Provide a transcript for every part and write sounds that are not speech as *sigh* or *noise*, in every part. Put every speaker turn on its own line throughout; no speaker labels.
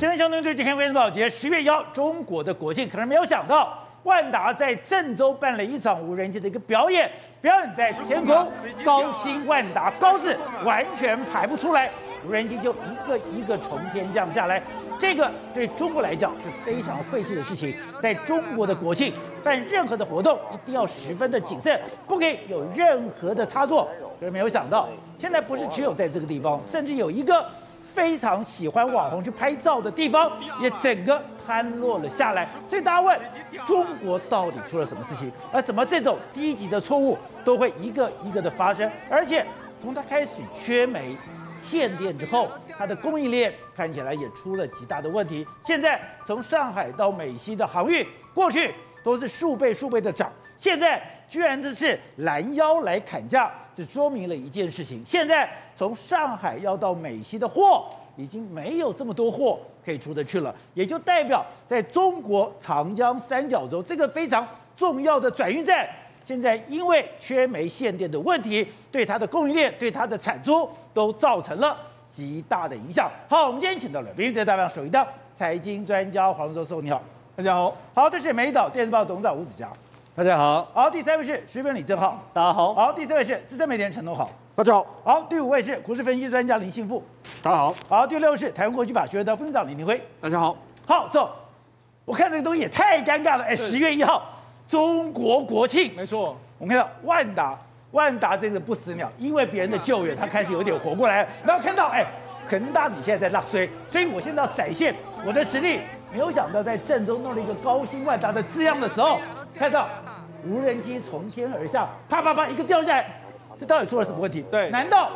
新闻相对对，今天《卫报》节十月一号，中国的国庆，可能没有想到，万达在郑州办了一场无人机的一个表演，表演在天空，高薪万达高字完全排不出来，无人机就一个一个从天降下来，这个对中国来讲是非常晦气的事情。在中国的国庆办任何的活动，一定要十分的谨慎，不可以有任何的差错。可是没有想到，现在不是只有在这个地方，甚至有一个。非常喜欢网红去拍照的地方，*laughs* 也整个瘫落了下来。所以大家问，中国到底出了什么事情？而怎么这种低级的错误都会一个一个的发生？而且从它开始缺煤、限电之后，它的供应链看起来也出了极大的问题。现在从上海到美西的航运，过去都是数倍数倍的涨，现在居然这是拦腰来砍价。这说明了一件事情：现在从上海要到美西的货，已经没有这么多货可以出得去了，也就代表在中国长江三角洲这个非常重要的转运站，现在因为缺煤限电的问题，对它的供应链、对它的产出都造成了极大的影响。好，我们今天请到了《明天代表首一档财经专家黄教授，你好，
大家好。
好，这是美岛电视报董事长吴子嘉。
大家好，
好，第三位是时分李正浩，
大家好，
好，第四位是资深媒体人陈东豪，
大家好，
好，第五位是股市分析专家林信富，
大家好，
好，第六位是台湾国际法学院的副院长李明辉，
大家好，
好，so, 我看这个东西也太尴尬了，哎，十月一号中国国庆，
没错，
我们看到万达，万达这个不死鸟，因为别人的救援，*laughs* 他开始有点活过来，然后看到，哎，恒大你现在在落水，所以我现在要展现我的实力，没有想到在郑州弄了一个高新万达的字样的时候，看到。无人机从天而下，啪啪啪一个掉下来，这到底出了什么问题？
对，
难道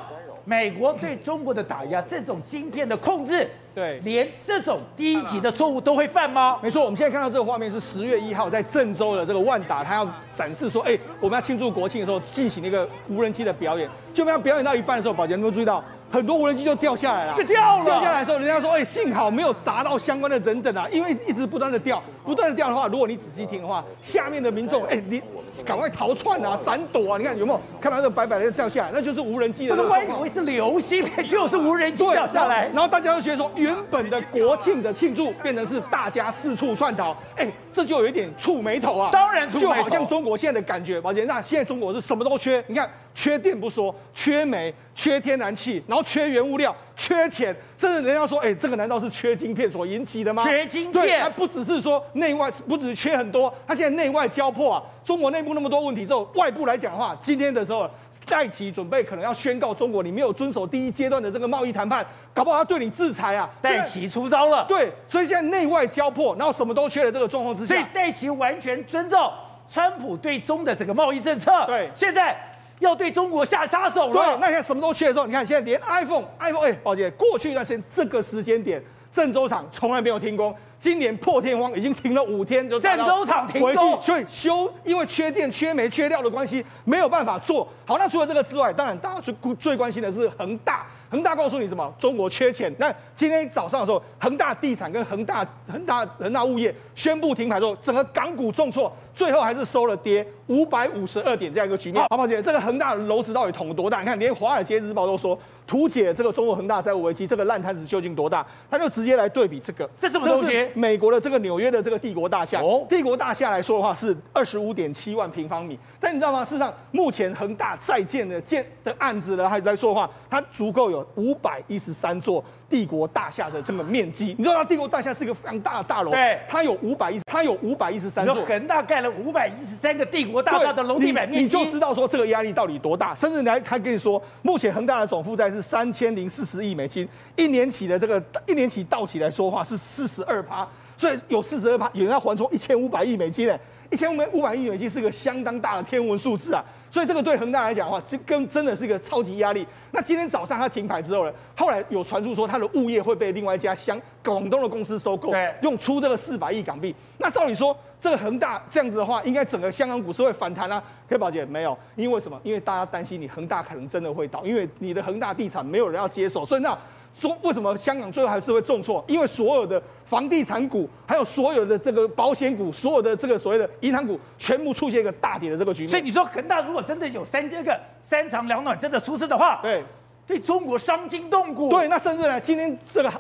美国对中国的打压，这种晶片的控制，
对，
连这种低级的错误都会犯吗？
没错，我们现在看到这个画面是十月一号在郑州的这个万达，他要展示说，哎，我们要庆祝国庆的时候进行一个无人机的表演，就要表演到一半的时候，宝杰，你有没有注意到？很多无人机就掉下来了，
就掉了。
掉下来的时候，人家说：“哎，幸好没有砸到相关的人等啊，因为一直不断的掉，不断的掉的话，如果你仔细听的话，下面的民众，哎，你赶快逃窜啊，闪躲啊！你看有没有看到这个白白的掉下来？那就是无人机的。
不是，我以为是流星，就是无人机掉下来。
然后大家都觉得说，原本的国庆的庆祝变成是大家四处窜逃，哎，这就有一点触眉头啊。
当然，就
好像中国现在的感觉，宝杰，那现在中国是什么都缺，你看。”缺电不说，缺煤、缺天然气，然后缺原物料、缺钱，甚至人家说，哎，这个难道是缺晶片所引起的吗？
缺晶片，
它不只是说内外，不只是缺很多，它现在内外交迫啊。中国内部那么多问题之后，外部来讲的话，今天的时候，戴琪准备可能要宣告中国，你没有遵守第一阶段的这个贸易谈判，搞不好他对你制裁啊。
戴琪出招了，
对，所以现在内外交迫，然后什么都缺的这个状况之下，
所以戴琪完全遵照川普对中的这个贸易政策。
对，
现在。要对中国下杀手了。
对，那现在什么都缺的时候，你看现在连 iPhone，iPhone，哎，宝姐，过去一段时间这个时间点，郑州厂从来没有停工，今年破天荒已经停了五天，就
郑州厂停工，
所以修，因为缺电、缺煤、缺料的关系，没有办法做好。那除了这个之外，当然大家最最关心的是恒大。恒大告诉你什么？中国缺钱。那今天早上的时候，恒大地产跟恒大、恒大、恒大物业宣布停牌之后，整个港股重挫，最后还是收了跌五百五十二点这样一个局面。好，宝姐，这个恒大的楼市到底捅了多大？你看，连《华尔街日报》都说，图解这个中国恒大债务危机，这个烂摊子究竟多大？他就直接来对比这个，
这什么东西？
美国的这个纽约的这个帝国大厦。哦，帝国大厦来说的话是二十五点七万平方米。但你知道吗？事实上，目前恒大在建的建的案子呢，还来说的话，它足够有五百一十三座帝国大厦的这么面积。你知道吗？帝国大厦是一个非常大的大楼，
对，
它有五百一，它有五百一十三座。
恒大盖了五百一十三个帝国大厦的楼地板面积，
你就知道说这个压力到底多大。甚至来，他跟你说，目前恒大的总负债是三千零四十亿美金，一年起的这个一年起到期来说的话是四十二趴，所以有四十二趴，有人要还出一千五百亿美金呢。一千五百亿美金是个相当大的天文数字啊，所以这个对恒大来讲的话，这跟真的是一个超级压力。那今天早上它停牌之后呢，后来有传出说它的物业会被另外一家香广东的公司收购，用出这个四百亿港币。那照理说，这个恒大这样子的话，应该整个香港股市会反弹啊？可以宝姐没有，因为什么？因为大家担心你恒大可能真的会倒，因为你的恒大地产没有人要接手，所以那。说为什么香港最后还是会重挫？因为所有的房地产股，还有所有的这个保险股，所有的这个所谓的银行股，全部出现一个大跌的这个局面。
所以你说恒大如果真的有三这个三长两短真的出事的话，
对，
对中国伤筋动骨。
对，那甚至呢，今天这个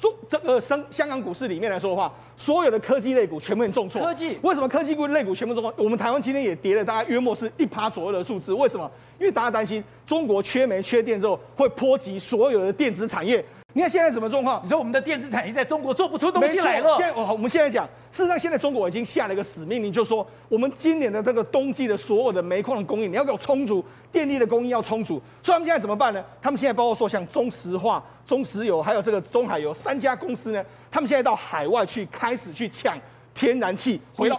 中这个香香港股市里面来说的话，所有的科技类股全部重挫。
科技
为什么科技股类股全部重挫？我们台湾今天也跌了大概约莫是一趴左右的数字。为什么？因为大家担心中国缺煤缺电之后会波及所有的电子产业。你看现在什么状况？
你说我们的电子产业在中国做不出东西来了。
现在我我们现在讲，事实上现在中国已经下了一个死命令，就是说我们今年的这个冬季的所有的煤矿的供应，你要给我充足，电力的供应要充足。所以他们现在怎么办呢？他们现在包括说像中石化、中石油，还有这个中海油三家公司呢，他们现在到海外去开始去抢天然气，回到。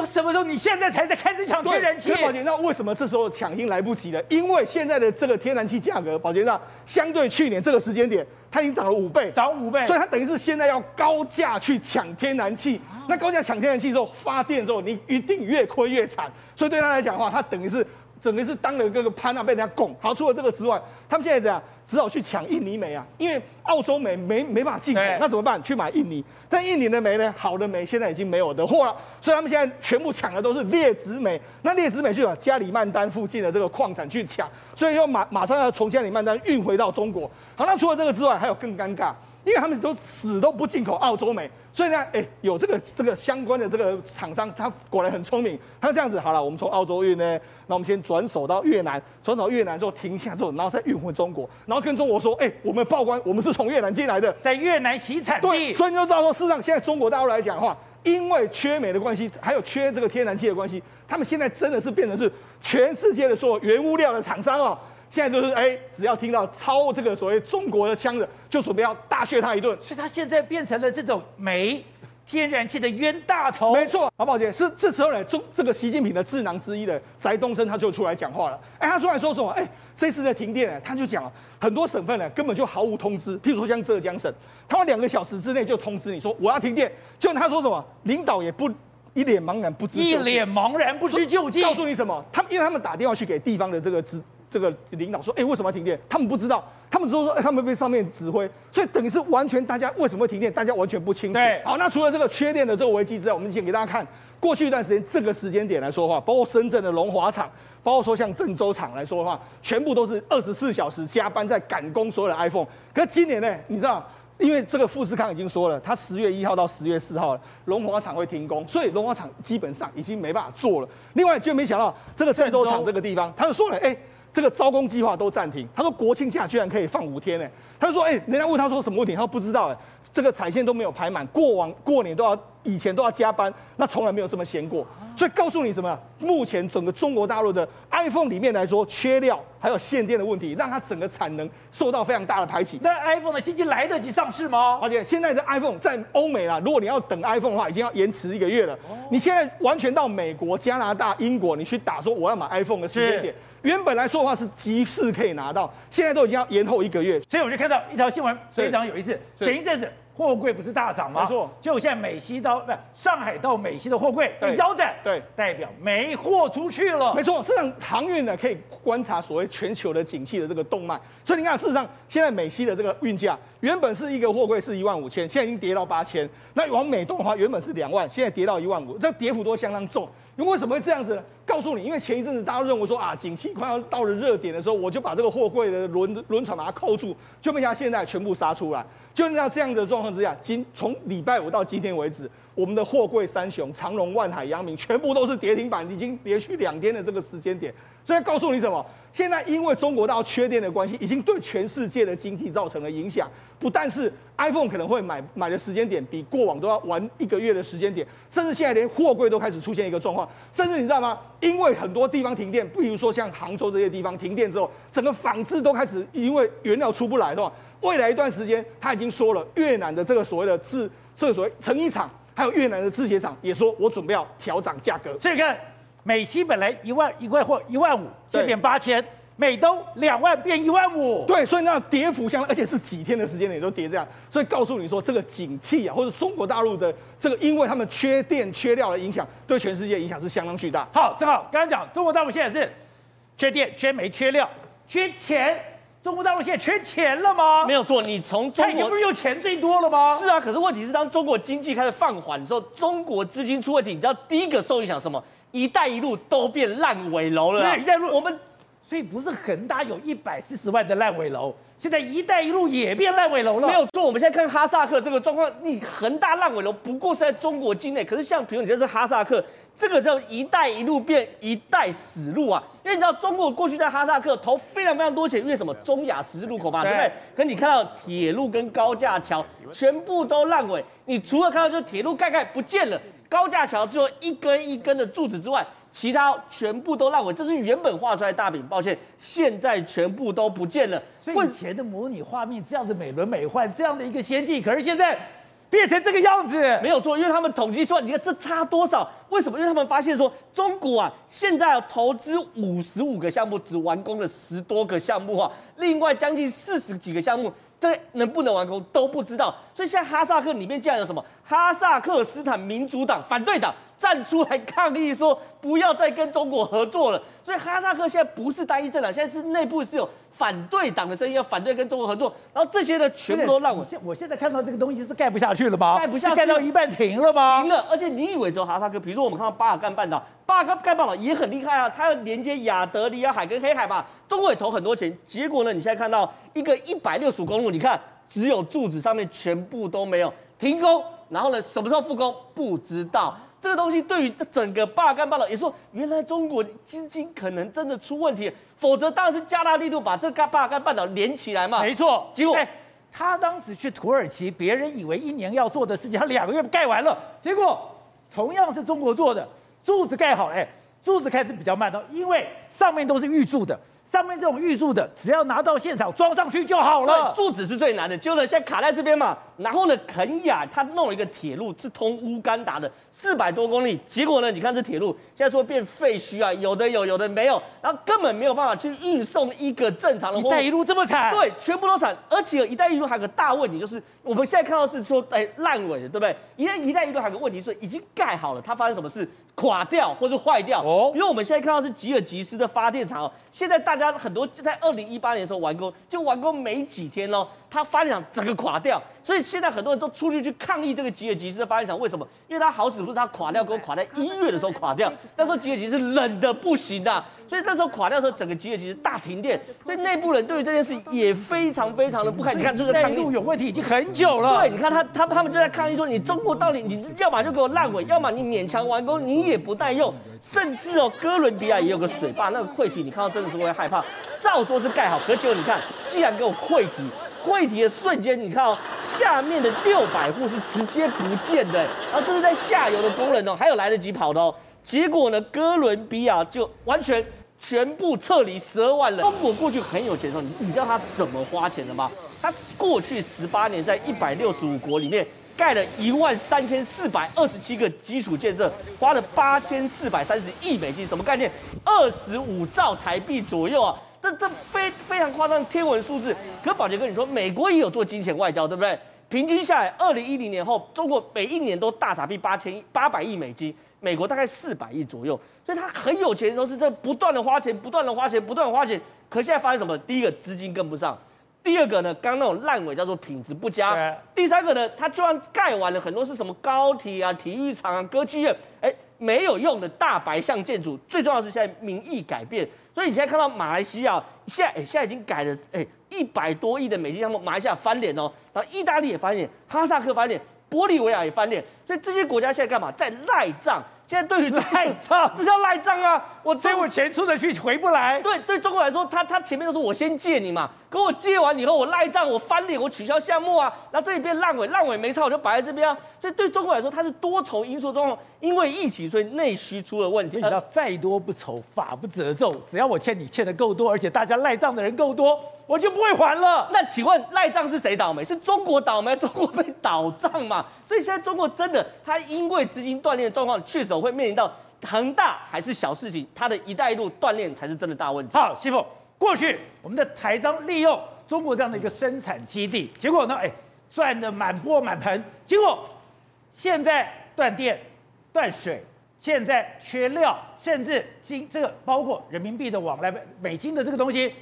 到什么时候？你现在才在开始抢天然气？
宝杰，那为什么这时候抢已经来不及了？因为现在的这个天然气价格，宝杰，那相对去年这个时间点，它已经涨了五倍，
涨五倍，
所以它等于是现在要高价去抢天然气。那高价抢天然气之后，发电之后，你一定越亏越惨。所以对他来讲的话，他等于是。整个是当了这个潘啊，被人家拱。好，除了这个之外，他们现在怎样？只好去抢印尼煤啊，因为澳洲煤没没法进口，那怎么办？去买印尼。但印尼的煤呢，好的煤现在已经没有的货了，所以他们现在全部抢的都是劣质煤。那劣质煤就往加里曼丹附近的这个矿产去抢，所以又马马上要从加里曼丹运回到中国。好，那除了这个之外，还有更尴尬。因为他们都死都不进口澳洲煤，所以呢，哎，有这个这个相关的这个厂商，他果然很聪明。他这样子，好了，我们从澳洲运呢，那我们先转手到越南，转手到越南之后停下之后，然后再运回中国，然后跟中国说，哎，我们报关，我们是从越南进来的，
在越南洗产地。
对，所以你就知道说，事实上现在中国大陆来讲的话，因为缺煤的关系，还有缺这个天然气的关系，他们现在真的是变成是全世界的所有原物料的厂商哦。现在就是哎，只要听到抄这个所谓中国的枪的，就准备要大削他一顿。
所以他现在变成了这种煤、天然气的冤大头。
没错，好不好？姐是这时候呢，中这个习近平的智囊之一的翟东升他就出来讲话了。哎，他出来说什么？哎，这次的停电呢，他就讲了很多省份呢根本就毫无通知。譬如说像浙江省，他们两个小时之内就通知你说我要停电，就他说什么，领导也不一脸茫然不知，
一脸茫然不知究竟。
告诉你什么？他们因为他们打电话去给地方的这个支。这个领导说：“哎，为什么要停电？他们不知道，他们只是说，哎，他们被上面指挥，所以等于是完全大家为什么会停电，大家完全不清楚。好，那除了这个缺电的这个危机之外，我们先给大家看过去一段时间这个时间点来说的话，包括深圳的龙华厂，包括说像郑州厂来说的话，全部都是二十四小时加班在赶工所有的 iPhone。可是今年呢，你知道，因为这个富士康已经说了，他十月一号到十月四号龙华厂会停工，所以龙华厂基本上已经没办法做了。另外，就没想到这个郑州厂这个地方，他就说了，哎。”这个招工计划都暂停。他说国庆假居然可以放五天呢。他就说，哎，人家问他说什么问题，他说不知道哎。这个彩线都没有排满，过往过年都要，以前都要加班，那从来没有这么闲过。所以告诉你什么？目前整个中国大陆的 iPhone 里面来说，缺料还有限电的问题，让它整个产能受到非常大的排挤。
那 iPhone 的新机来得及上市吗？
而且现在的 iPhone 在欧美啦，如果你要等 iPhone 的话，已经要延迟一个月了。你现在完全到美国、加拿大、英国，你去打说我要买 iPhone 的时间点。原本来说的话是即时可以拿到，现在都已经要延后一个月，
所以我就看到一条新闻非常有意思。前一阵子货柜不是大涨吗？没错，就现在美西到不上海到美西的货柜被腰斩，对，代表没货出去了。
没错，事实上航运呢可以观察所谓全球的景气的这个动脉，所以你看，事实上现在美西的这个运价原本是一个货柜是一万五千，现在已经跌到八千。那往美东的话，原本是两万，现在跌到一万五，这跌幅都相当重。因为什么会这样子呢？告诉你，因为前一阵子大家都认为说啊，景气快要到了热点的时候，我就把这个货柜的轮轮船把它扣住，就没想到现在全部杀出来。就在这样的状况之下，今从礼拜五到今天为止，我们的货柜三雄长荣、万海、阳明全部都是跌停板，已经连续两天的这个时间点。所以告诉你什么？现在因为中国大陆缺电的关系，已经对全世界的经济造成了影响。不但是 iPhone 可能会买买的时间点比过往都要晚一个月的时间点，甚至现在连货柜都开始出现一个状况。甚至你知道吗？因为很多地方停电，比如说像杭州这些地方停电之后，整个纺织都开始因为原料出不来的话，未来一段时间他已经说了，越南的这个所谓的制这个所谓成衣厂，还有越南的制鞋厂也说，我准备要调涨价格。
所以看。美西本来一万一块或一万五，现在变八千；美东两万变一万五。
对，所以那跌幅相当，而且是几天的时间也都跌这样。所以告诉你说，这个景气啊，或者中国大陆的这个，因为他们缺电缺料的影响，对全世界影响是相当巨大。
好，正好刚刚讲中国大陆现在是缺电、缺煤、缺料、缺钱。中国大陆现在缺钱了吗？
没有错，你从中国
不是用钱最多了吗？
是啊，可是问题是当中国经济开始放缓的时候，中国资金出问题，你知道第一个受影响什么？一带一路都变烂尾楼了。
一带一路，
我们
所以不是恒大有一百四十万的烂尾楼，现在“一带一路”也变烂尾楼了。
没有错，我们现在看哈萨克这个状况，你恒大烂尾楼不过是在中国境内，可是像比如你这是哈萨克，这个叫“一带一路”变“一带死路”啊，因为你知道中国过去在哈萨克投非常非常多钱，因为什么中亚十字路口嘛，对不对？可你看到铁路跟高架桥全部都烂尾，你除了看到就是铁路盖盖不见了，高架桥只有一根一根的柱子之外。其他全部都烂尾，这是原本画出来的大饼，抱歉，现在全部都不见了。
所以以前的模拟画面这样子美轮美奂，这样的一个先进，可是现在变成这个样子，
没有错，因为他们统计出来，你看这差多少？为什么？因为他们发现说，中国啊，现在投资五十五个项目，只完工了十多个项目啊，另外将近四十几个项目，对，能不能完工都不知道。所以现在哈萨克里面竟然有什么？哈萨克斯坦民主党反对党。站出来抗议说不要再跟中国合作了，所以哈萨克现在不是单一政党，现在是内部是有反对党的声音，要反对跟中国合作，然后这些呢全部都让我
现我现在看到这个东西是盖不下去了吗？
盖不下去，
盖到一半停了吗？
停了，而且你以为只有哈萨克，比如说我们看到巴尔干半岛，巴尔干半岛也很厉害啊，它要连接亚得里亚海跟黑海吧，中国也投很多钱，结果呢，你现在看到一个一百六十五公路，你看只有柱子上面全部都没有停工，然后呢什么时候复工不知道。这个东西对于整个巴尔干半岛也说，原来中国资金可能真的出问题，否则当然是加大力度把这个巴尔干半岛连起来嘛。
没错，
结果、
欸、他当时去土耳其，别人以为一年要做的事情，他两个月盖完了，结果同样是中国做的，柱子盖好了，哎，柱子开始比较慢的，因为上面都是预铸的。上面这种预铸的，只要拿到现场装上去就好了。
柱子是最难的，就呢，现在卡在这边嘛。然后呢，肯雅他弄了一个铁路，是通乌干达的，四百多公里。结果呢，你看这铁路现在说变废墟啊，有的有，有的没有，然后根本没有办法去运送一个正常的。
一带一路这么惨？
对，全部都惨。而且一带一路还有个大问题，就是我们现在看到是说，哎，烂尾的，对不对？因为一带一路还有个问题是已经盖好了，它发生什么事？垮掉或者坏掉。哦，因为我们现在看到是吉尔吉斯的发电厂哦，现在大大家很多在二零一八年的时候玩过，就玩过没几天喽。它发电厂整个垮掉，所以现在很多人都出去去抗议这个吉尔吉斯的发电厂。为什么？因为它好死不是，它垮掉，给我垮在一月的时候垮掉。那时候吉尔吉斯冷的不行的，所以那时候垮掉的时候，整个吉尔吉斯大停电。所以内部人对于这件事也非常非常的不开心。你看这个抗议
有问题已经很久了。
对，你看他他他们就在抗议说，你中国到底你要么就给我烂尾，要么你勉强完工，你也不耐用。甚至哦，哥伦比亚也有个水坝，那个溃堤，你看到真的是会害怕。照说是盖好，可结果你看，既然给我溃堤。溃堤的瞬间，你看哦，下面的六百户是直接不见的，然后这是在下游的工人哦，还有来得及跑的哦。结果呢，哥伦比亚就完全全部撤离十二万人。中国过去很有钱的时候，你你知道他怎么花钱的吗？他过去十八年在一百六十五国里面盖了一万三千四百二十七个基础建设，花了八千四百三十亿美金，什么概念？二十五兆台币左右啊。这这非非常夸张天文数字，可宝杰哥，你说美国也有做金钱外交，对不对？平均下来，二零一零年后，中国每一年都大傻逼八千八百亿美金，美国大概四百亿左右，所以他很有钱的时候是这不断的花钱，不断的花钱，不断的花钱。可现在发生什么？第一个资金跟不上，第二个呢，刚那种烂尾叫做品质不佳，第三个呢，他就算盖完了很多是什么高铁啊、体育场啊、歌剧院，哎，没有用的大白象建筑。最重要是现在民意改变。所以你现在看到马来西亚现在哎，现在已经改了哎一百多亿的美金项目，马来西亚翻脸哦，然后意大利也翻脸，哈萨克翻脸，玻利维亚也翻脸，所以这些国家现在干嘛？在赖账。现在对于赖账，*laughs* 这叫赖账啊！我
所以我钱出得去回不来。
对对，中国来说，他他前面都是我先借你嘛，可我借完以后，我赖账，我翻脸，我取消项目啊，然后这里变烂尾，烂尾没差，我就摆在这边啊。所以对中国来说，它是多重因素中，因为疫情，所以内需出了问题。
你知道，再多不愁，法不责众，只要我欠你欠的够多，而且大家赖账的人够多，我就不会还了。
那请问赖账是谁倒霉？是中国倒霉，中国被倒账嘛？所以现在中国真的，它因为资金断裂的状况，确实会面临到。恒大还是小事情，它的一带一路锻炼才是真的大问题。
好，师傅，过去我们的台商利用中国这样的一个生产基地，结果呢，哎，赚的满钵满盆。结果现在断电、断水，现在缺料，甚至金这个包括人民币的往来、美金的这个东西，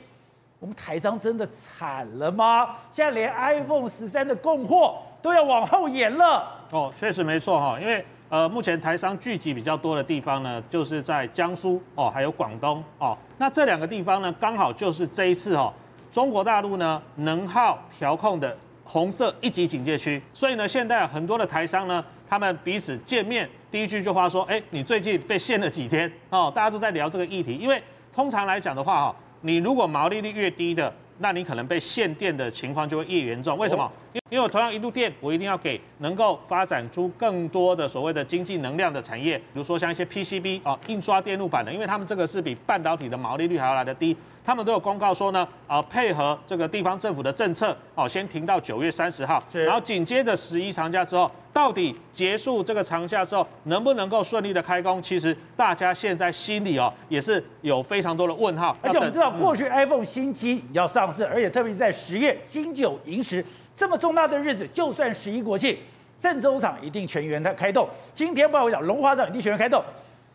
我们台商真的惨了吗？现在连 iPhone 十三的供货都要往后延了。
哦，确实没错哈，因为。呃，目前台商聚集比较多的地方呢，就是在江苏哦，还有广东哦。那这两个地方呢，刚好就是这一次哦，中国大陆呢能耗调控的红色一级警戒区。所以呢，现在很多的台商呢，他们彼此见面，第一句就话说，哎，你最近被限了几天哦？大家都在聊这个议题，因为通常来讲的话哈，你如果毛利率越低的。那你可能被限电的情况就会越严重，为什么？因因为我同样一度电，我一定要给能够发展出更多的所谓的经济能量的产业，比如说像一些 PCB 啊，印刷电路板的，因为他们这个是比半导体的毛利率还要来的低。他们都有公告说呢，呃，配合这个地方政府的政策，哦，先停到九月三十号，然后紧接着十一长假之后，到底结束这个长假之后，能不能够顺利的开工？其实大家现在心里哦，也是有非常多的问号。
而且我们知道，过去 iPhone 新机要上市，而且特别是在十月金九银十这么重大的日子，就算十一国庆，郑州厂一定全员的开动。今天报我讲，龙华厂一定全员开动。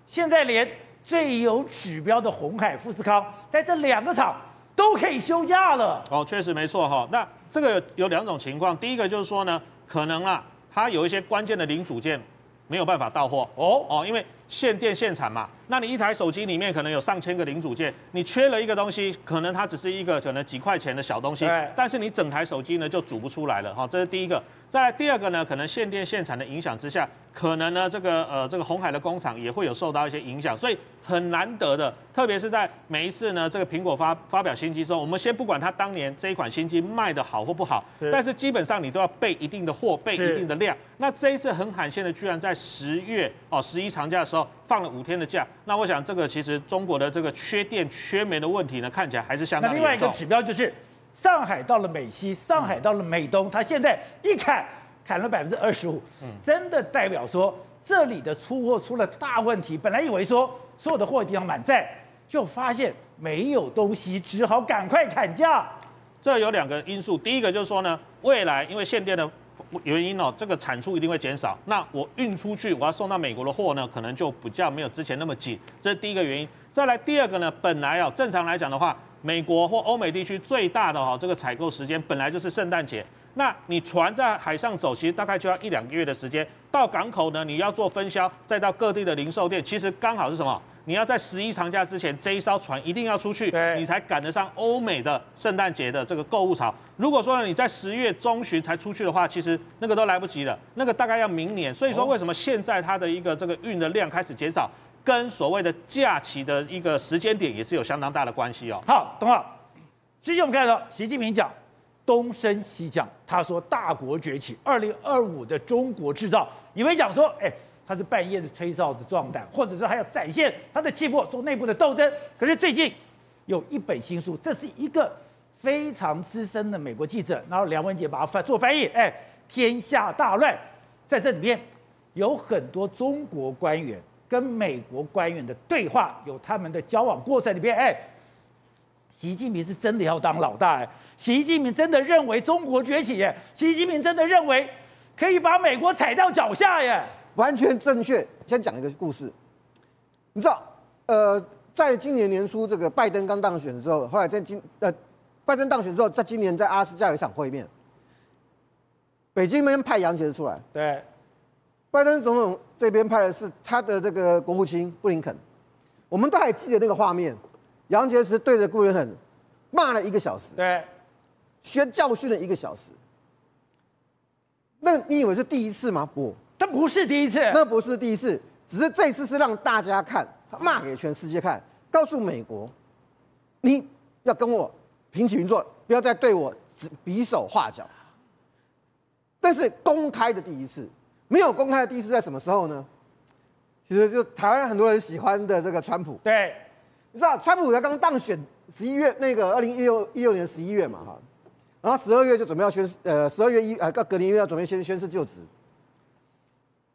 现在连。最有指标的鸿海、富士康，在这两个厂都可以休假了。
哦，确实没错哈。那这个有两种情况，第一个就是说呢，可能啊，它有一些关键的零组件没有办法到货。哦哦，因为限电限产嘛。那你一台手机里面可能有上千个零组件，你缺了一个东西，可能它只是一个可能几块钱的小东西，但是你整台手机呢就组不出来了。哈，这是第一个。再来第二个呢，可能限电限产的影响之下，可能呢这个呃这个红海的工厂也会有受到一些影响，所以。很难得的，特别是在每一次呢，这个苹果发发表新机之后，我们先不管它当年这一款新机卖的好或不好，但是基本上你都要备一定的货，备一定的量。那这一次很罕见的，居然在十月哦十一长假的时候放了五天的假。那我想这个其实中国的这个缺电缺煤的问题呢，看起来还是相当。
那另外一个指标就是上海到了美西，上海到了美东，它现在一砍砍了百分之二十五，真的代表说。这里的出货出了大问题，本来以为说所有的货一定要满载，就发现没有东西，只好赶快砍价。
这有两个因素，第一个就是说呢，未来因为限电的原因哦，这个产出一定会减少，那我运出去我要送到美国的货呢，可能就比较没有之前那么紧，这是第一个原因。再来第二个呢，本来哦正常来讲的话，美国或欧美地区最大的哈这个采购时间本来就是圣诞节。那你船在海上走，其实大概就要一两个月的时间。到港口呢，你要做分销，再到各地的零售店，其实刚好是什么？你要在十一长假之前，这一艘船一定要出去，你才赶得上欧美的圣诞节的这个购物潮。如果说呢，你在十月中旬才出去的话，其实那个都来不及了，那个大概要明年。所以说，为什么现在它的一个这个运的量开始减少，跟所谓的假期的一个时间点也是有相当大的关系哦。
好，董浩。继续我们看到习近平讲。东升西降，他说大国崛起，二零二五的中国制造，你会讲说，哎，他是半夜的吹哨子壮胆，或者说还要展现他的气魄，做内部的斗争。可是最近有一本新书，这是一个非常资深的美国记者，然后梁文杰把它翻做翻译，哎，天下大乱，在这里面有很多中国官员跟美国官员的对话，有他们的交往过程里边，哎，习近平是真的要当老大，哎。习近平真的认为中国崛起耶？习近平真的认为可以把美国踩到脚下耶？
完全正确。先讲一个故事，你知道，呃，在今年年初这个拜登刚当选的时候，后来在今呃，拜登当选之后，在今年在阿拉斯加有一场会面，北京那边派杨洁篪出来，
对，
拜登总统这边派的是他的这个国务卿布林肯，我们都还记得那个画面，杨洁篪对着布林肯骂了一个小时，
对。
学教训了一个小时，那你以为是第一次吗？不，
他不是第一次，
那不是第一次，只是这次是让大家看，他骂给全世界看，告诉美国，你要跟我平起平坐，不要再对我指比手画脚。但是公开的第一次，没有公开的第一次在什么时候呢？其实就台湾很多人喜欢的这个川普，
对，
你知道川普才刚当选十一月，那个二零一六一六年十一月嘛，哈。然后十二月就准备要宣誓，呃，十二月一呃，隔隔年又要准备宣宣誓就职。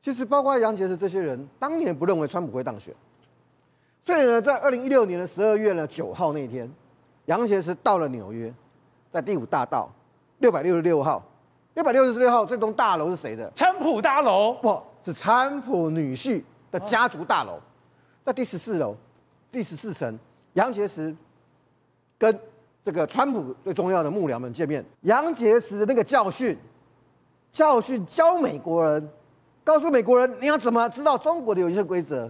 其实包括杨洁篪这些人，当年不认为川普会当选，所以呢，在二零一六年的十二月呢九号那天，杨洁篪到了纽约，在第五大道六百六十六号，六百六十六号这栋大楼是谁的？
川普大楼，
不是川普女婿的家族大楼，在第十四楼，第十四层，杨洁篪跟。这个川普最重要的幕僚们见面，杨洁篪的那个教训，教训教美国人，告诉美国人你要怎么知道中国的游戏规则，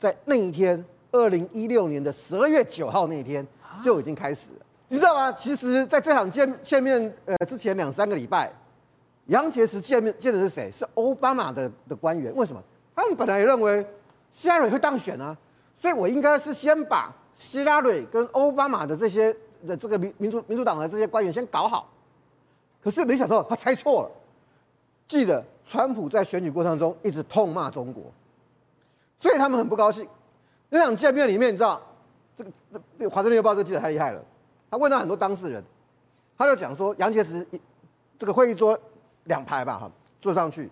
在那一天，二零一六年的十二月九号那一天就已经开始了。你知道吗？其实在这场见见面呃之前两三个礼拜，杨洁篪见面见的是谁？是奥巴马的的官员。为什么？他们本来也认为希拉蕊会当选啊，所以我应该是先把希拉蕊跟奥巴马的这些的这个民民主民主党的这些官员先搞好。可是没想到他猜错了。记得川普在选举过程中一直痛骂中国，所以他们很不高兴。那场见面里面，你知道这个这这个《华盛顿邮报》这个记者太厉害了，他问到很多当事人，他就讲说杨洁篪这个会议桌两排吧哈，坐上去，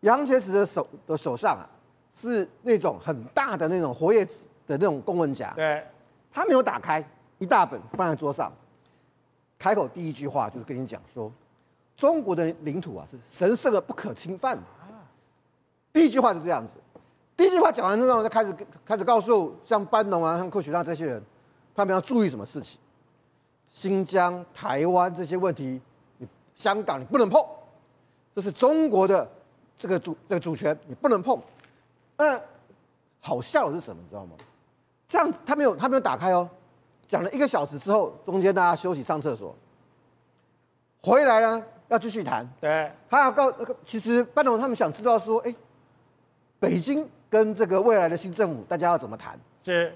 杨洁篪的手的手上啊是那种很大的那种活页纸的那种公文夹，
对，
他没有打开，一大本放在桌上，开口第一句话就是跟你讲说。中国的领土啊是神圣而不可侵犯的。第一句话是这样子，第一句话讲完之后，就开始开始告诉像班农啊、像寇雪让这些人，他们要注意什么事情。新疆、台湾这些问题，你香港你不能碰，这是中国的这个主这个主权，你不能碰。那好笑的是什么？你知道吗？这样子他没有他没有打开哦，讲了一个小时之后，中间大家休息上厕所，回来呢。要继续谈，
对，
他要告，其实班农他们想知道说，哎，北京跟这个未来的新政府，大家要怎么谈？
是，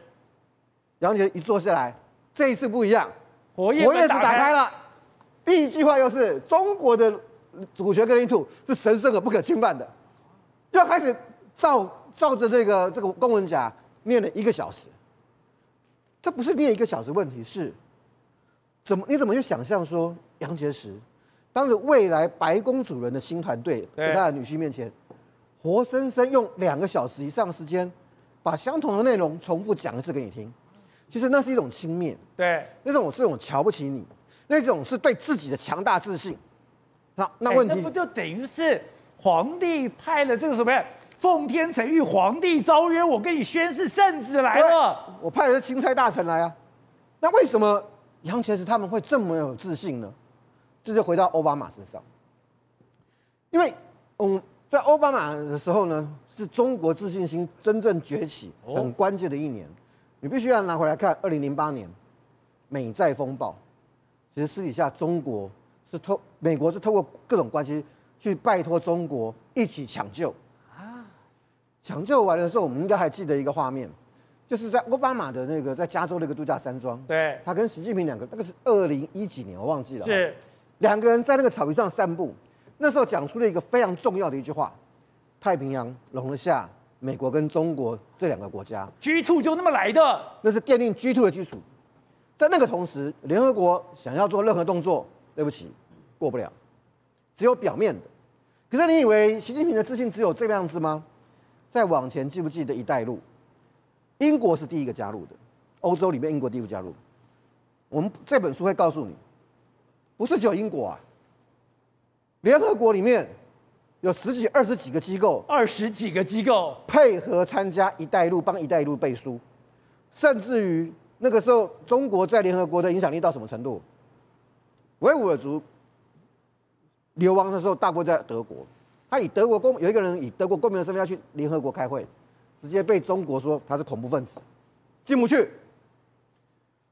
杨洁一坐下来，这一次不一样，
活页
活页纸打开。了，第一句话又是中国的主权跟领土是神圣而不可侵犯的，要开始照照着这个这个公文夹念了一个小时，这不是念一个小时问题，是怎么你怎么去想象说杨洁篪？当着未来白宫主人的新团队在他的女婿面前，活生生用两个小时以上时间，把相同的内容重复讲一次给你听。其实那是一种轻蔑，
对，
那种是一种瞧不起你，那种是对自己的强大自信。那那问题，
那不就等于是皇帝派了这个什么呀？奉天承运，皇帝召约我跟你宣誓圣旨来了。
我派的是钦差大臣来啊。那为什么杨洁篪他们会这么有自信呢？这就回到奥巴马身上，因为嗯，在奥巴马的时候呢，是中国自信心真正崛起很关键的一年。你必须要拿回来看，二零零八年美债风暴，其实私底下中国是透，美国是透过各种关系去拜托中国一起抢救啊。抢救完的时候，我们应该还记得一个画面，就是在奥巴马的那个在加州那个度假山庄，
对，
他跟习近平两个，那个是二零一几年，我忘记了。
是。
两个人在那个草坪上散步，那时候讲出了一个非常重要的一句话：太平洋容得下美国跟中国这两个国家。
G two 就那么来的，
那是奠定 G two 的基础。在那个同时，联合国想要做任何动作，对不起，过不了，只有表面的。可是你以为习近平的自信只有这个样子吗？再往前，记不记得“一带一路”？英国是第一个加入的，欧洲里面英国第一个加入。我们这本书会告诉你。不是只有英国啊，联合国里面有十几、二十几个机构，
二十几个机构
配合参加“一带一路”，帮“一带一路”背书，甚至于那个时候，中国在联合国的影响力到什么程度？维吾尔族流亡的时候，大国在德国，他以德国公有一个人以德国公民的身份要去联合国开会，直接被中国说他是恐怖分子，进不去。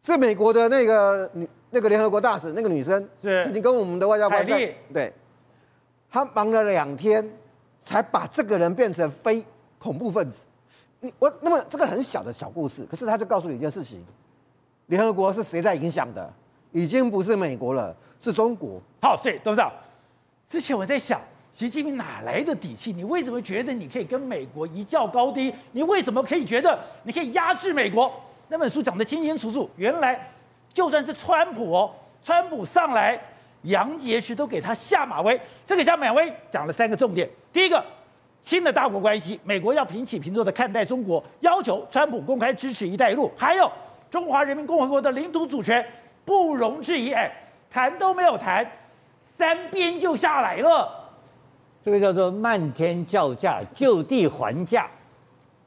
是美国的那个女。那个联合国大使，那个女生是曾经跟我们的外交官在对，他忙了两天，才把这个人变成非恐怖分子。你我那么这个很小的小故事，可是他就告诉你一件事情：联合国是谁在影响的？已经不是美国了，是中国。
好，所以董事长，之前我在想，习近平哪来的底气？你为什么觉得你可以跟美国一较高低？你为什么可以觉得你可以压制美国？那本书讲得清清楚楚，原来。就算是川普哦，川普上来，杨洁篪都给他下马威。这个下马威讲了三个重点：第一个，新的大国关系，美国要平起平坐的看待中国，要求川普公开支持“一带一路”；还有中华人民共和国的领土主权不容置疑。哎，谈都没有谈，三边就下来了。
这个叫做漫天叫价，就地还价。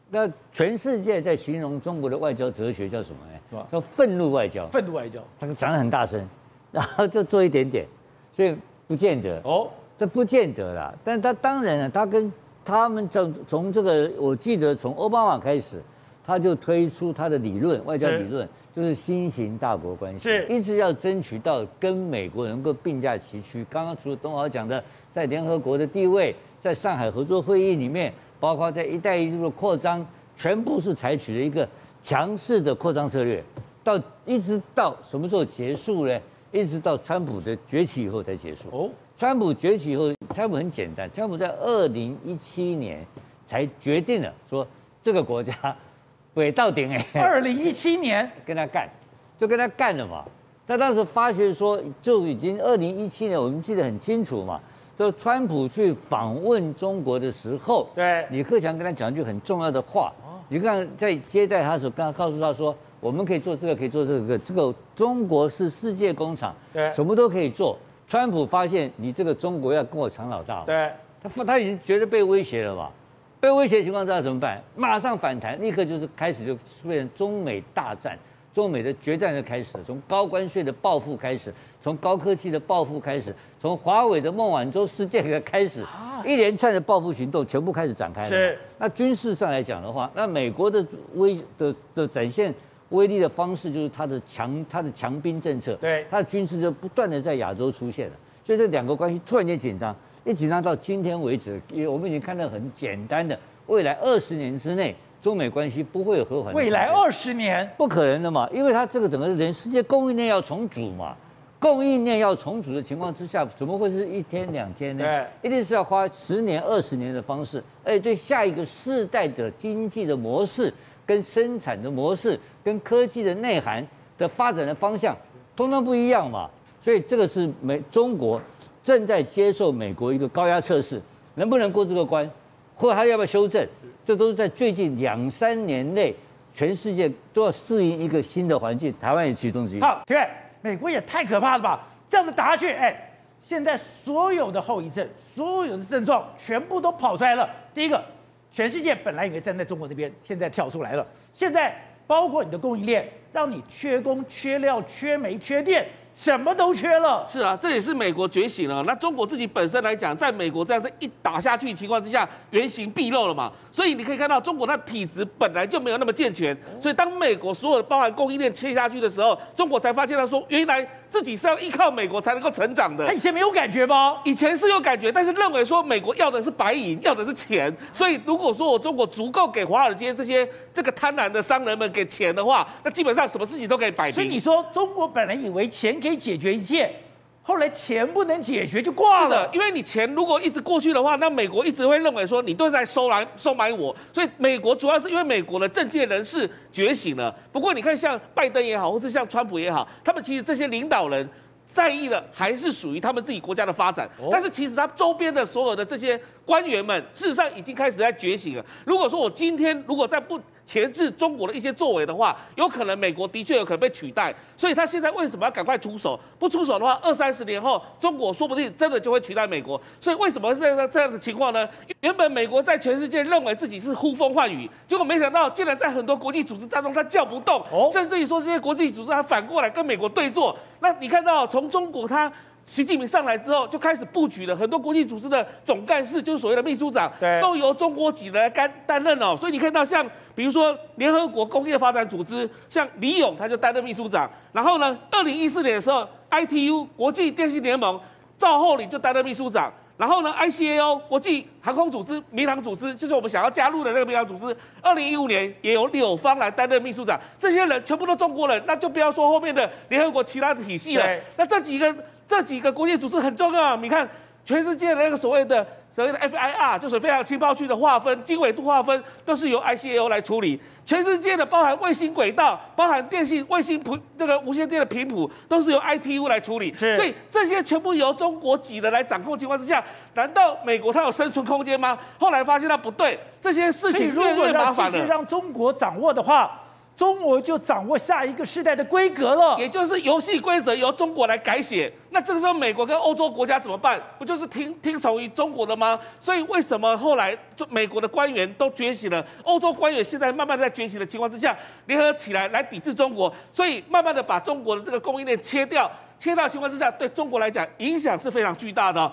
那全世界在形容中国的外交哲学叫什么呢？叫愤怒外交。
愤怒外交，
他讲得很大声，*laughs* 然后就做一点点，所以不见得哦，这不见得啦。但他当然了，他跟他们从从这个，我记得从奥巴马开始，他就推出他的理论，外交理论，就是新型大国关系，
是
一直要争取到跟美国能够并驾齐驱。刚刚除了东豪讲的，在联合国的地位，在上海合作会议里面，包括在一带一路的扩张，全部是采取了一个强势的扩张策略，到一直到什么时候结束呢？一直到川普的崛起以后才结束。哦，川普崛起以后，川普很简单，川普在二零一七年才决定了说这个国家尾到顶哎。
二零一七年 *laughs*
跟他干，就跟他干了嘛。他当时发觉说就已经二零一七年，我们记得很清楚嘛。就川普去访问中国的时候，
对，
李克强跟他讲一句很重要的话。你看在接待他的时候，刚刚告诉他说。我们可以做这个，可以做这个。这个中国是世界工厂，
对，
什么都可以做。川普发现你这个中国要跟我抢老大，
对，
他他已经觉得被威胁了吧。被威胁的情况之下怎么办？马上反弹，立刻就是开始就变成中美大战，中美的决战就开始了。从高关税的报复开始，从高科技的报复开始，从华为的孟晚舟事件的开始，一连串的报复行动全部开始展开了。
是。
那军事上来讲的话，那美国的威的的展现。威力的方式就是它的强，它的强兵政策，
对，
它的军事就不断的在亚洲出现了，所以这两个关系突然间紧张，一紧张到今天为止，因为我们已经看到很简单的，未来二十年之内，中美关系不会有和缓。
未来二十年
不可能的嘛，因为它这个整个人世界供应链要重组嘛，供应链要重组的情况之下，怎么会是一天两天呢？
对，
一定是要花十年、二十年的方式，而且对下一个世代的经济的模式。跟生产的模式、跟科技的内涵的发展的方向，通通不一样嘛。所以这个是美中国正在接受美国一个高压测试，能不能过这个关，或者他要不要修正，这都是在最近两三年内，全世界都要适应一个新的环境，台湾也其中之一。
好，对，美国也太可怕了吧？这样子打下去，哎，现在所有的后遗症、所有的症状全部都跑出来了。第一个。全世界本来以为站在中国那边，现在跳出来了。现在包括你的供应链，让你缺工、缺料、缺煤、缺电。什么都缺了，
是啊，这也是美国觉醒了。那中国自己本身来讲，在美国这样子一打下去情况之下，原形毕露了嘛。所以你可以看到，中国那体质本来就没有那么健全。所以当美国所有的包含供应链切下去的时候，中国才发现他说，原来自己是要依靠美国才能够成长的。
他以前没有感觉吗？
以前是有感觉，但是认为说美国要的是白银，要的是钱。所以如果说我中国足够给华尔街这些这个贪婪的商人们给钱的话，那基本上什么事情都可以摆平。
所以你说中国本来以为钱。可以解决一切，后来钱不能解决就挂了。
是的，因为你钱如果一直过去的话，那美国一直会认为说你都在收来收买我，所以美国主要是因为美国的政界人士觉醒了。不过你看，像拜登也好，或者像川普也好，他们其实这些领导人在意的还是属于他们自己国家的发展。但是其实他周边的所有的这些官员们，事实上已经开始在觉醒了。如果说我今天如果再不钳制中国的一些作为的话，有可能美国的确有可能被取代，所以他现在为什么要赶快出手？不出手的话，二三十年后，中国说不定真的就会取代美国。所以为什么是这样这样的情况呢？原本美国在全世界认为自己是呼风唤雨，结果没想到竟然在很多国际组织当中他叫不动，甚至于说这些国际组织还反过来跟美国对坐。那你看到从中国他。习近平上来之后，就开始布局了很多国际组织的总干事，就是所谓的秘书长，都由中国籍的来担担任哦。所以你看到像，比如说联合国工业发展组织，像李勇他就担任秘书长。然后呢，二零一四年的时候，ITU 国际电信联盟赵厚麟就担任秘书长。然后呢，ICAO 国际航空组织民航组织，就是我们想要加入的那个民航组织，二零一五年也由柳芳来担任秘书长。这些人全部都中国人，那就不要说后面的联合国其他的体系了。那这几个。这几个国际组织很重要，你看全世界的那个所谓的所谓的 FIR，就是非常情报区的划分、经纬度划分，都是由 ICAO 来处理。全世界的包含卫星轨道、包含电信、卫星频那个无线电的频谱，都是由 ITU 来处理。所以这些全部由中国籍的来掌控情况之下，难道美国它有生存空间吗？后来发现它不对，这些事情越来越麻烦了。
让让中国掌握的话。中国就掌握下一个时代的规格了，
也就是游戏规则由中国来改写。那这个时候，美国跟欧洲国家怎么办？不就是听听从于中国的吗？所以为什么后来美国的官员都觉醒了，欧洲官员现在慢慢在觉醒的情况之下，联合起来来抵制中国，所以慢慢的把中国的这个供应链切掉，切掉情况之下，对中国来讲影响是非常巨大的。